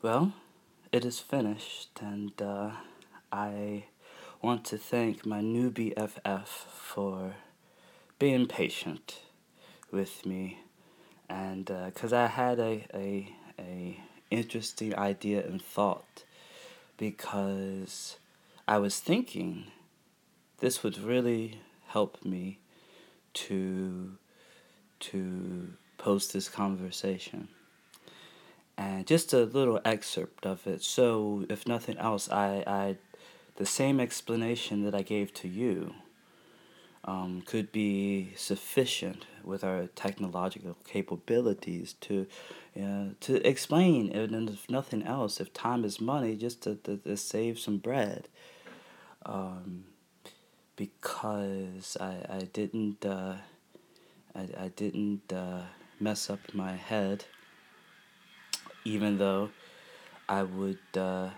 Well, it is finished, and uh, I want to thank my new BFF for being patient with me, and because uh, I had a, a a interesting idea and thought, because I was thinking this would really help me to to post this conversation and just a little excerpt of it. So, if nothing else, I, I the same explanation that I gave to you um, could be sufficient with our technological capabilities to uh, to explain, and if nothing else, if time is money, just to, to, to save some bread. Um, because I, I didn't uh, I, I didn't uh, mess up my head even though I would uh,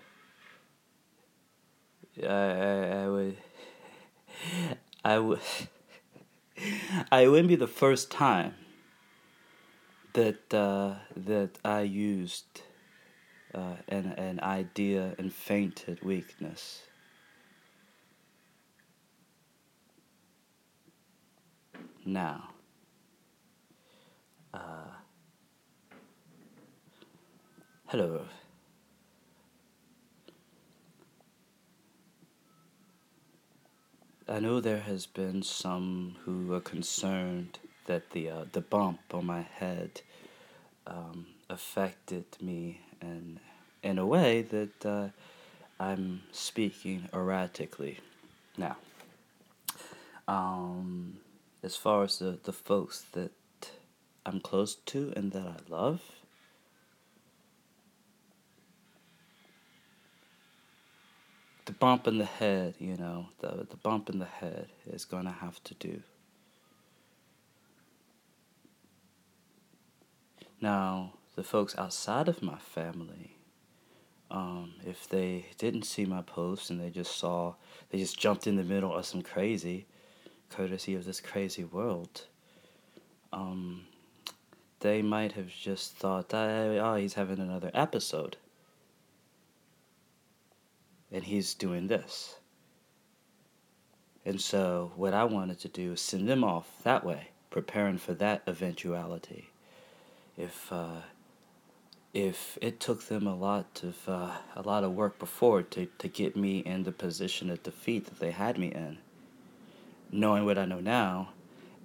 I, I, I would I would I wouldn't be the first time that uh, that I used uh, an an idea and fainted weakness. Now, uh, Hello. I know there has been some who are concerned that the uh, the bump on my head um, affected me and in a way that uh, I'm speaking erratically now. Um, as far as the, the folks that I'm close to and that I love, the bump in the head, you know, the, the bump in the head is going to have to do. Now, the folks outside of my family, um, if they didn't see my post and they just saw, they just jumped in the middle of some crazy, courtesy of this crazy world, um, they might have just thought, oh, he's having another episode and he's doing this. And so, what I wanted to do is send them off that way, preparing for that eventuality. If uh, if it took them a lot of uh, a lot of work before to, to get me in the position of defeat that they had me in, knowing what I know now,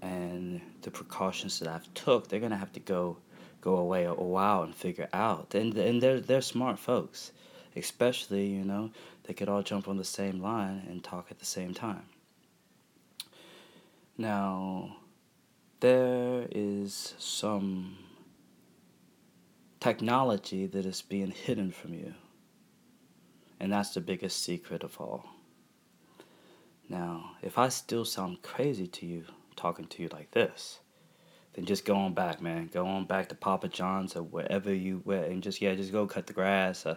and the precautions that I've took, they're gonna have to go go away a while and figure out. And and they're they're smart folks especially, you know, they could all jump on the same line and talk at the same time. Now, there is some technology that is being hidden from you, and that's the biggest secret of all. Now, if I still sound crazy to you talking to you like this, then just go on back, man. Go on back to Papa John's or wherever you went, and just yeah, just go cut the grass. Uh,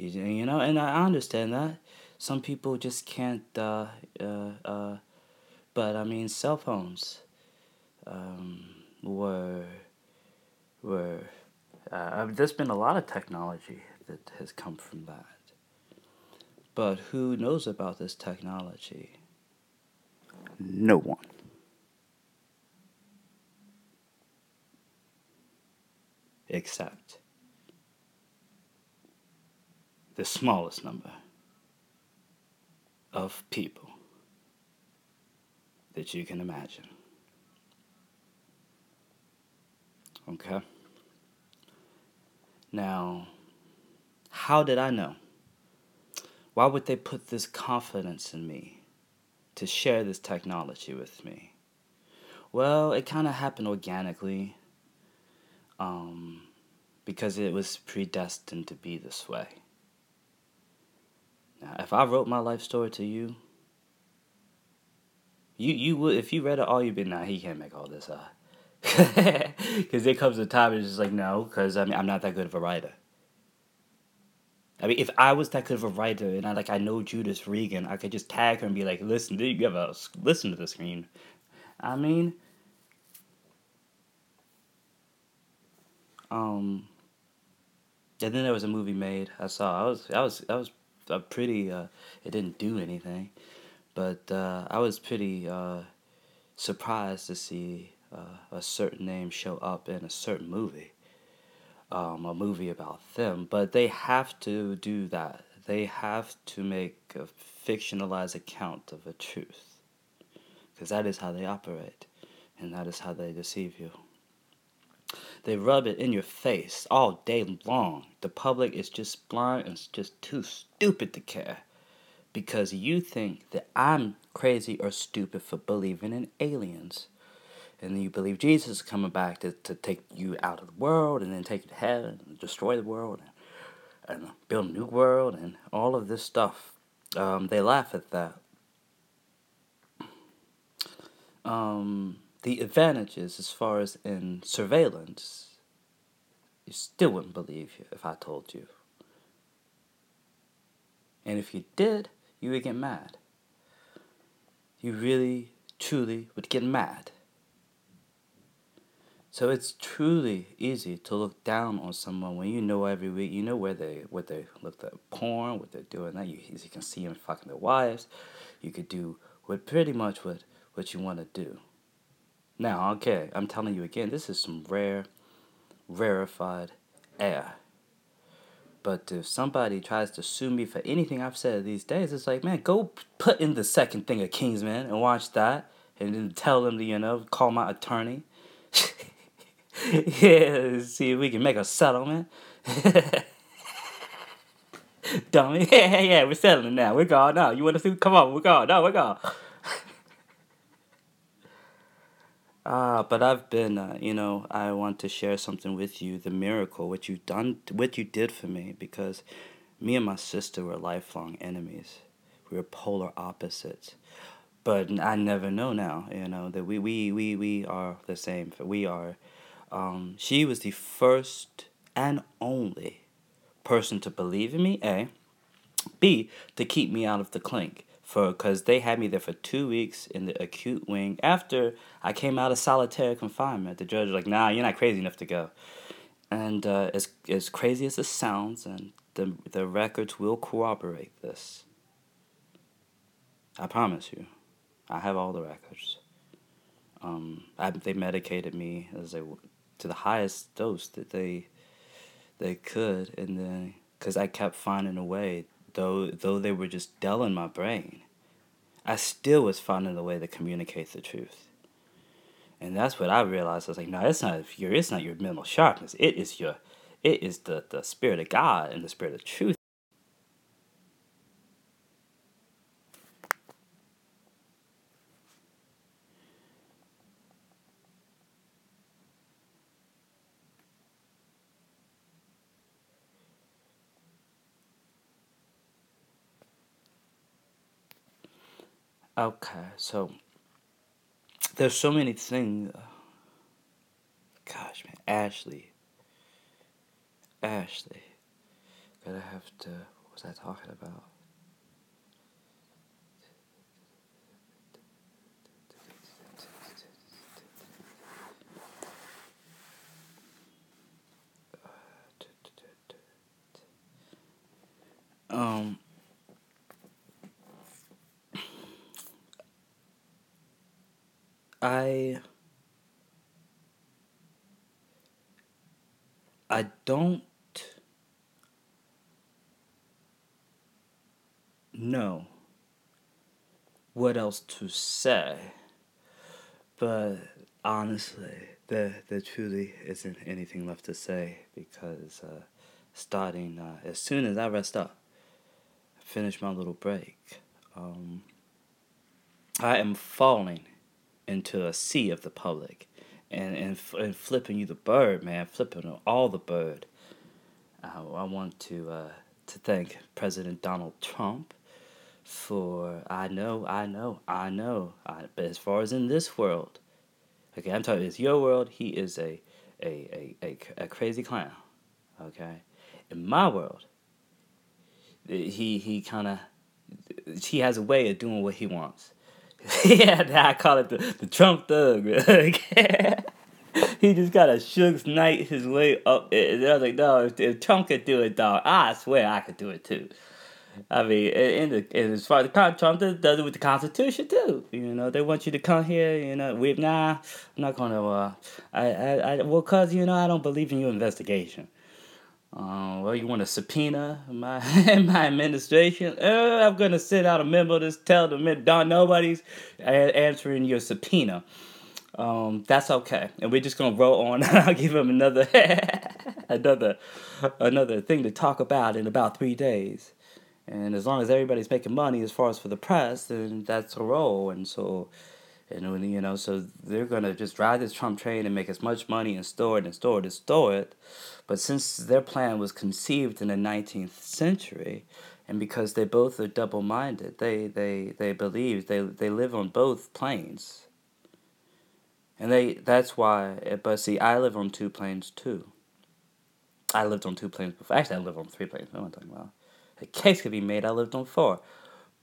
you, you know, and I understand that. Some people just can't, uh, uh, uh, but I mean, cell phones um, were, were, uh, there's been a lot of technology that has come from that. But who knows about this technology? No one. Except the smallest number of people that you can imagine. Okay? Now, how did I know? Why would they put this confidence in me to share this technology with me? Well, it kind of happened organically um, because it was predestined to be this way. If I wrote my life story to you, you you would if you read it all, you'd be nah, he can't make all this up. Because there comes a time it's just like no, because I mean I'm not that good of a writer. I mean, if I was that good of a writer and I like I know Judith Regan, I could just tag her and be like, "Listen, do you ever listen to the screen?" I mean, um, and then there was a movie made. I saw. I was. I was. I was. A pretty. Uh, it didn't do anything, but uh, I was pretty uh, surprised to see uh, a certain name show up in a certain movie. Um, a movie about them, but they have to do that. They have to make a fictionalized account of a truth, because that is how they operate, and that is how they deceive you. They rub it in your face all day long. The public is just blind and just too stupid to care because you think that I'm crazy or stupid for believing in aliens. And you believe Jesus is coming back to, to take you out of the world and then take you to heaven and destroy the world and, and build a new world and all of this stuff. Um, they laugh at that. Um, the advantages as far as in surveillance, you still wouldn't believe if I told you. And if you did, you would get mad. You really, truly would get mad. So it's truly easy to look down on someone when you know every week, you know where they what they look at porn, what they're doing. That you, you can see them fucking their wives. You could do what pretty much what what you want to do. Now, okay, I'm telling you again, this is some rare, rarefied air. But if somebody tries to sue me for anything I've said these days, it's like, man, go put in the second thing of Kingsman and watch that, and then tell them to, you know, call my attorney. yeah, see if we can make a settlement. Dummy. Yeah, yeah, we're settling now. We're gone now. You want to see? Come on, we're gone. No, we're gone. Ah, but I've been, uh, you know, I want to share something with you, the miracle, what you've done, what you did for me, because me and my sister were lifelong enemies. We were polar opposites. But I never know now, you know, that we, we, we, we are the same. We are, um, she was the first and only person to believe in me, A. B, to keep me out of the clink for because they had me there for two weeks in the acute wing after I came out of solitary confinement. The judge was like, "Nah, you're not crazy enough to go." And uh, as as crazy as it sounds, and the the records will corroborate this. I promise you, I have all the records. Um, I, they medicated me as they to the highest dose that they they could, and then because I kept finding a way though though they were just dull in my brain, I still was finding a way to communicate the truth. And that's what I realized. I was like, no, it's not your it's not your mental sharpness. It is your it is the, the spirit of God and the spirit of truth. Okay, so there's so many things. Gosh, man, Ashley. Ashley. Gotta have to. What was I talking about? Um. I I don't know what else to say, but honestly, there there truly isn't anything left to say because uh, starting uh, as soon as I rest up, finish my little break, um, I am falling into a sea of the public and, and, and flipping you the bird, man, flipping all the bird. Uh, I want to uh, to thank President Donald Trump for I know, I know, I know. I, but as far as in this world, okay, I'm talking. It's your world. He is a a, a, a, a crazy clown. Okay, in my world, he he kind of he has a way of doing what he wants. yeah, I call it the, the Trump thug. he just got a Suge Knight his way up. And I was like, no, if, if Trump could do it, dog, I swear I could do it too. I mean, in the as far as the Trump does, does it with the Constitution too. You know, they want you to come here. You know, we nah, I'm not gonna. Uh, I, I, I well, cause you know, I don't believe in your investigation. Um, well, you want to subpoena my my administration? Uh, I'm gonna send out a memo to tell them that nobody's answering your subpoena. Um, that's okay, and we're just gonna roll on. I'll give him another another another thing to talk about in about three days. And as long as everybody's making money as far as for the press, then that's a roll. And so, and you know, so they're gonna just drive this Trump train and make as much money and store it and store it and store it. But since their plan was conceived in the nineteenth century, and because they both are double minded, they they they believe they they live on both planes. And they that's why. But see, I live on two planes too. I lived on two planes before. Actually, I live on three planes. What am I talking about? a case could be made. I lived on four,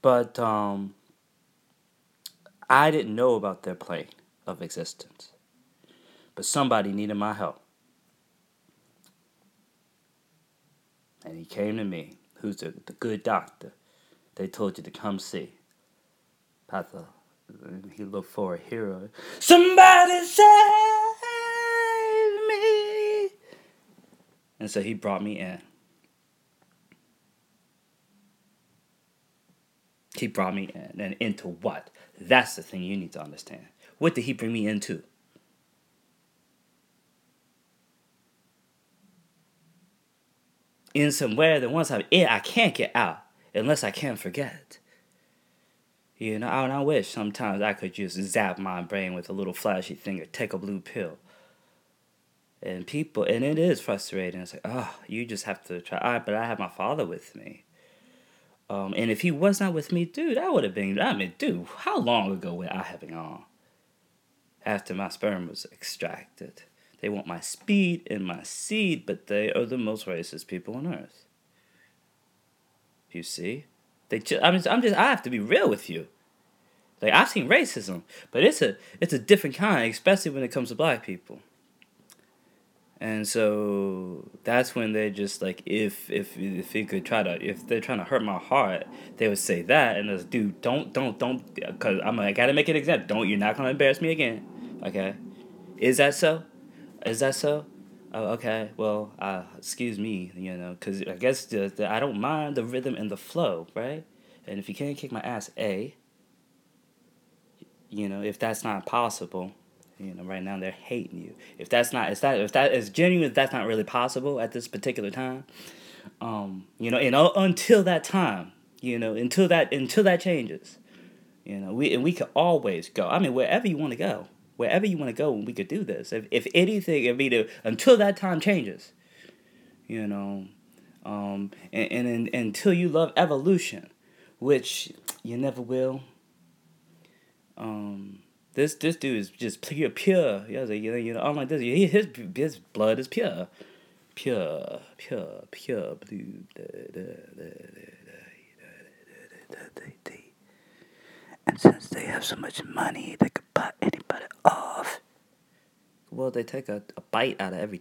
but um, I didn't know about their plane of existence. But somebody needed my help, and he came to me. Who's the, the good doctor? They told you to come see. Papa, he looked for a hero. Somebody save me! And so he brought me in. He brought me in. And into what? That's the thing you need to understand. What did he bring me into? In somewhere that once I'm in, I can't get out unless I can forget. You know, and I wish sometimes I could just zap my brain with a little flashy thing or take a blue pill. And people, and it is frustrating. It's like, oh, you just have to try. But I have my father with me. Um, and if he was not with me, dude, I would have been. I mean, dude, how long ago would I have been on? After my sperm was extracted, they want my speed and my seed, but they are the most racist people on earth. You see, they. Just, I mean, I'm just. I have to be real with you. Like I've seen racism, but it's a it's a different kind, especially when it comes to black people. And so that's when they just like if if if he could try to if they're trying to hurt my heart, they would say that and this dude don't don't don't because I'm like, I gotta make an example. Don't you're not gonna embarrass me again, okay? Is that so? Is that so? Oh, okay. Well, uh, excuse me, you know, because I guess the, the I don't mind the rhythm and the flow, right? And if you can't kick my ass, a. You know, if that's not possible, you know, right now they're hating you. If that's not, if that, if that is genuine, that's not really possible at this particular time, um, you know, and uh, until that time, you know, until that, until that changes, you know, we and we could always go. I mean, wherever you want to go, wherever you want to go, we could do this. If if anything, if either until that time changes, you know, um, and, and, and until you love evolution, which you never will. Um, this this dude is just pure pure. Yeah, like, you know, you know, I'm like this. His his blood is pure, pure, pure, pure blue. And since they have so much money, they could buy anybody off. Well, they take a, a bite out of every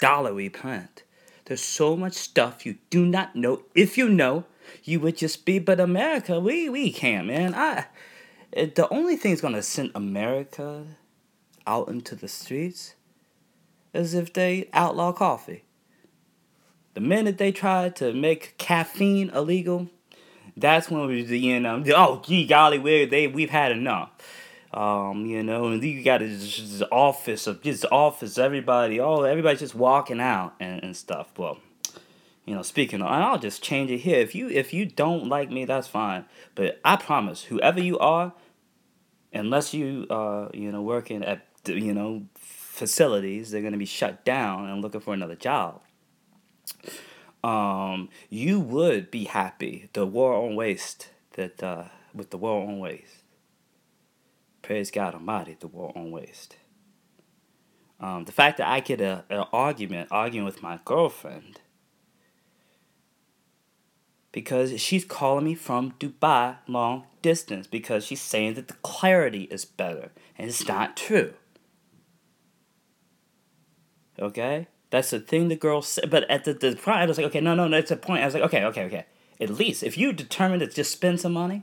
dollar we plant. There's so much stuff you do not know. If you know, you would just be. But America, we we can't, man. I it, the only thing that's going to send America out into the streets is if they outlaw coffee. The minute they try to make caffeine illegal, that's when we, you know, oh, gee golly, we they we've had enough. Um, you know, and you got this office of just office, everybody, oh, everybody's just walking out and, and stuff. Well, you know, speaking of, I'll just change it here. If you if you don't like me, that's fine. But I promise, whoever you are, unless you are you know working at you know facilities, they're going to be shut down and looking for another job. Um, you would be happy. The war on waste that uh, with the war on waste. Praise God Almighty, the war on waste. Um, the fact that I get a, an argument arguing with my girlfriend because she's calling me from Dubai long distance because she's saying that the clarity is better and it's not true. Okay? That's the thing the girl said. But at the, the point, I was like, okay, no, no, no, it's a point. I was like, okay, okay, okay. At least if you determine to just spend some money,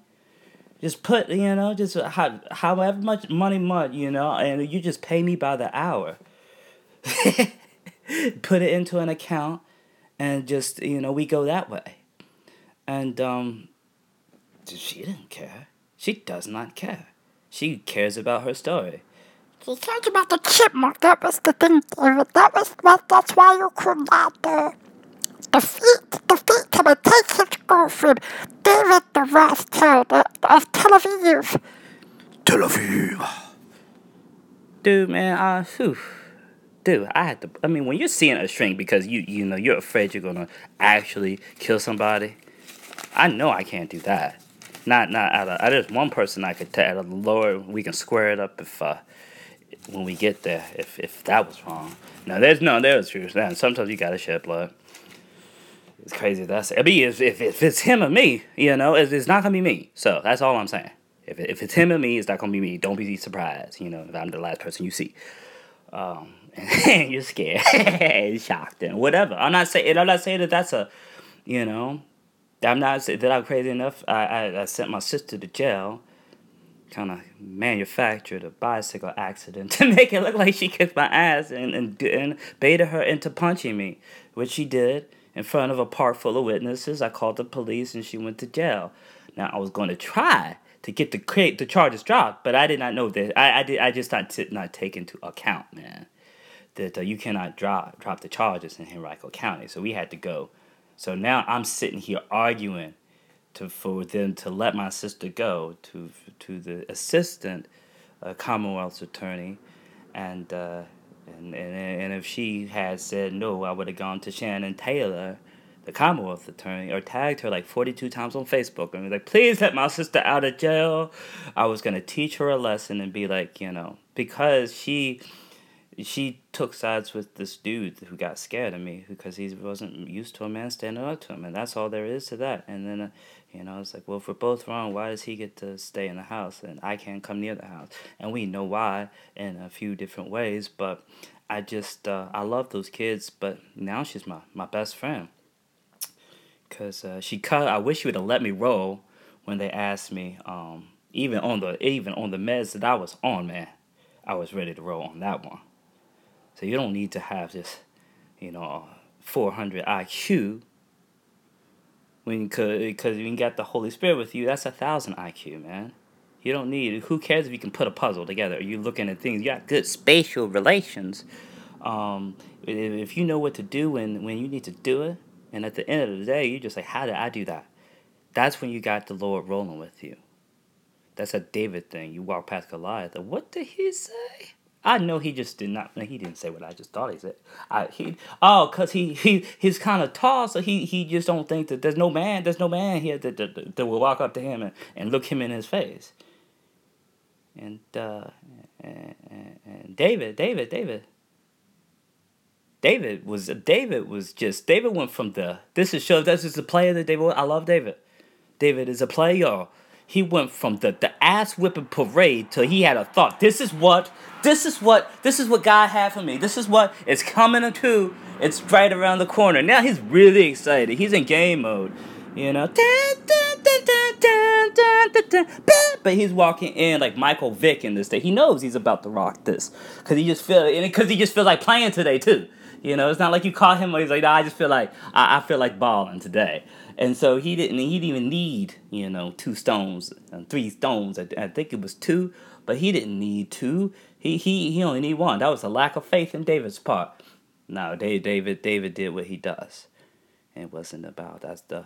just put, you know, just how, however much money, much, you know, and you just pay me by the hour. put it into an account and just, you know, we go that way. And um, she didn't care. She does not care. She cares about her story. She cares about the chipmunk. That was the thing, David. That was what. That's why you could not uh, defeat defeat him and take his girlfriend, David the Rascal of Tel Aviv. Tel Aviv. Dude, man, uh, whew. Dude, I had to. I mean, when you're seeing a shrink because you you know you're afraid you're gonna actually kill somebody, I know I can't do that. Not not out of. There's one person I could tell at a lower. We can square it up if uh, when we get there. If if that was wrong. No, there's no there's truth. Man, sometimes you gotta shed blood. It's crazy. That's I mean, if, if if it's him or me, you know, it's, it's not gonna be me. So that's all I'm saying. If if it's him or me, it's not gonna be me. Don't be surprised. You know, if I'm the last person you see. Um, and you're scared, shocked, and whatever. I'm not saying. I'm not saying that that's a, you know, I'm not that I'm crazy enough. I, I, I sent my sister to jail, kind of manufactured a bicycle accident to make it look like she kicked my ass and, and, and baited her into punching me, which she did in front of a park full of witnesses. I called the police and she went to jail. Now I was going to try to get the create the charges dropped, but I did not know that. I, I did I just not t- not take into account, man, that uh, you cannot drop drop the charges in Henrico County. So we had to go so now I'm sitting here arguing to for them to let my sister go to to the assistant uh, Commonwealth's attorney, and, uh, and and and if she had said no, I would have gone to Shannon Taylor, the Commonwealth attorney, or tagged her like forty two times on Facebook and be like, please let my sister out of jail. I was gonna teach her a lesson and be like, you know, because she she took sides with this dude who got scared of me because he wasn't used to a man standing up to him, and that's all there is to that. And then, uh, you know, it's like, well, if we're both wrong, why does he get to stay in the house and I can't come near the house? And we know why in a few different ways, but I just uh, I love those kids, but now she's my my best friend. Cause uh, she cut. I wish she would have let me roll when they asked me. Um, even on the even on the meds that I was on, man, I was ready to roll on that one. So you don't need to have this, you know, 400 IQ. When because you got the Holy Spirit with you, that's a thousand IQ, man. You don't need. Who cares if you can put a puzzle together? Are you looking at things? You got good spatial relations. Um, if you know what to do when when you need to do it, and at the end of the day, you just like, how did I do that? That's when you got the Lord rolling with you. That's a David thing. You walk past Goliath. What did he say? I know he just did not. He didn't say what I just thought he said. I he oh, cause he he he's kind of tall, so he he just don't think that there's no man, there's no man here that that, that will walk up to him and, and look him in his face. And uh, and, and David, David, David, David was David was just David went from the this is show this is the player that David. I love David. David is a player he went from the, the ass whipping parade till he had a thought. This is what this is what this is what God had for me. This is what is coming to. It's right around the corner. Now he's really excited. He's in game mode. You know, but he's walking in like Michael Vick in this day. He knows he's about to rock this because he just feel because he just feel like playing today too. You know, it's not like you caught him he's like, nah, I just feel like I, I feel like balling today. And so he didn't he didn't even need, you know, two stones, and three stones. I, I think it was two, but he didn't need two. He he he only need one. That was a lack of faith in David's part. now David David David did what he does. It wasn't about that's the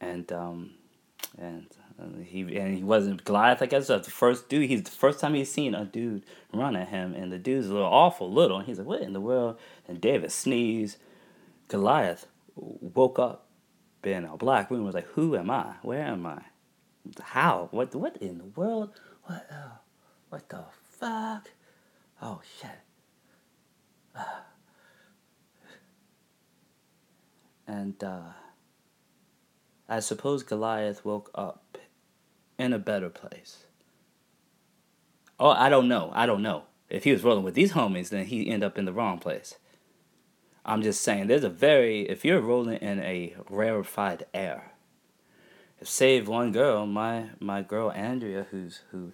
and um and uh, he and he wasn't Goliath. I guess that's the first dude. He's the first time he's seen a dude run at him, and the dude's a little awful little. And he's like, "What in the world?" And David sneezed. Goliath woke up being a black, we was like, who am I? Where am I? How? What? What in the world? What? Uh, what the fuck? Oh shit. and uh, I suppose Goliath woke up in a better place. Oh, I don't know. I don't know. If he was rolling with these homies, then he end up in the wrong place. I'm just saying, there's a very if you're rolling in a rarefied air. Save one girl, my my girl Andrea, who's who,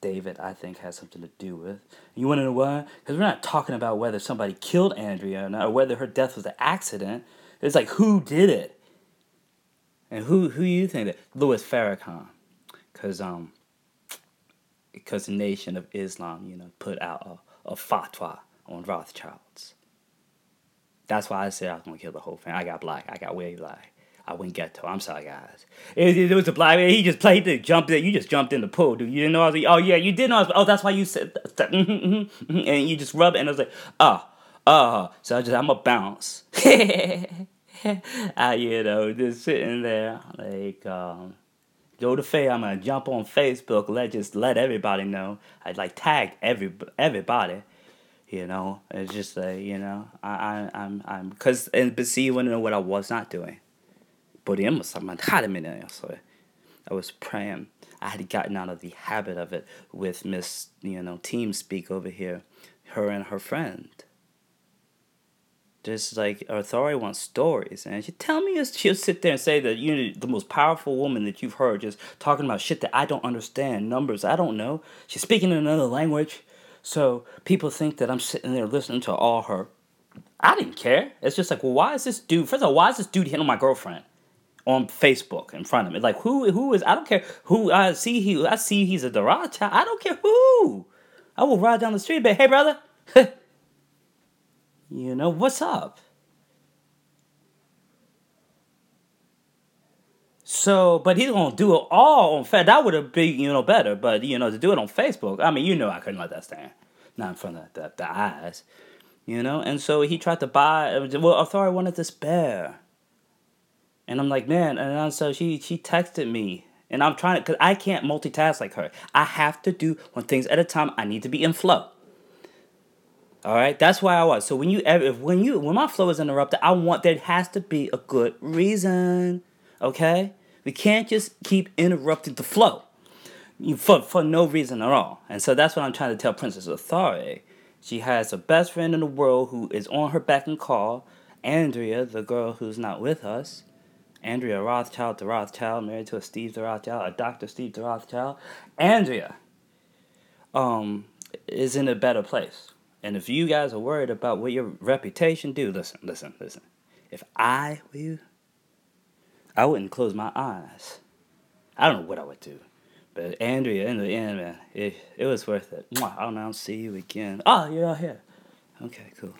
David I think has something to do with. You want to know why? Because we're not talking about whether somebody killed Andrea or, not, or whether her death was an accident. It's like who did it, and who who you think that Louis Farrakhan, because um. Because the Nation of Islam, you know, put out a, a fatwa on Rothschilds. That's why I said I was gonna kill the whole family. I got black. I got way black. I wouldn't get to. I'm sorry, guys. It, it, it was a black man. He just played the jump. You just jumped in the pool, dude. You didn't know I was. Like, oh yeah, you did know. I was, oh, that's why you said. That. Mm-hmm, mm-hmm, mm-hmm. and you just rub it, and I was like, oh, oh. So I just I'm a bounce. I, you know, just sitting there like. um Go to Faye, I'm gonna jump on Facebook, let just let everybody know. I'd like tag every everybody you know, it's just like you know, I, I I'm I'm because and but see, you want to know what I was not doing. Matar a so I was praying. I had gotten out of the habit of it with Miss, you know, Team Speak over here, her and her friend. Just like authority wants stories, and she tell me she'll sit there and say that you're the most powerful woman that you've heard, just talking about shit that I don't understand, numbers I don't know. She's speaking in another language so people think that I'm sitting there listening to all her. I didn't care. It's just like, well, why is this dude? First of all, why is this dude hitting on my girlfriend on Facebook in front of me? Like, who? Who is? I don't care who. I see he. I see he's a Dorada child. I don't care who. I will ride down the street, but hey, brother, you know what's up? So, but he's gonna do it all on Facebook. That would have been, you know, better. But you know, to do it on Facebook, I mean, you know, I couldn't let that stand, not in front of the, the eyes, you know. And so he tried to buy. Well, Authority wanted this bear, and I'm like, man. And so she she texted me, and I'm trying to, cause I can't multitask like her. I have to do one things at a time. I need to be in flow. All right, that's why I was. So when you if when you when my flow is interrupted, I want there has to be a good reason. Okay we can't just keep interrupting the flow for, for no reason at all. And so that's what I'm trying to tell Princess Authority. She has a best friend in the world who is on her back and call, Andrea, the girl who's not with us. Andrea Rothschild the Rothschild, married to a Steve the Rothschild, a Dr. Steve the Rothschild. Andrea um, is in a better place. And if you guys are worried about what your reputation do, listen, listen, listen. If I were you, I wouldn't close my eyes. I don't know what I would do. But Andrea, in the end, man, it, it was worth it. I don't know. I'll see you again. Oh, you're out here. Okay, cool.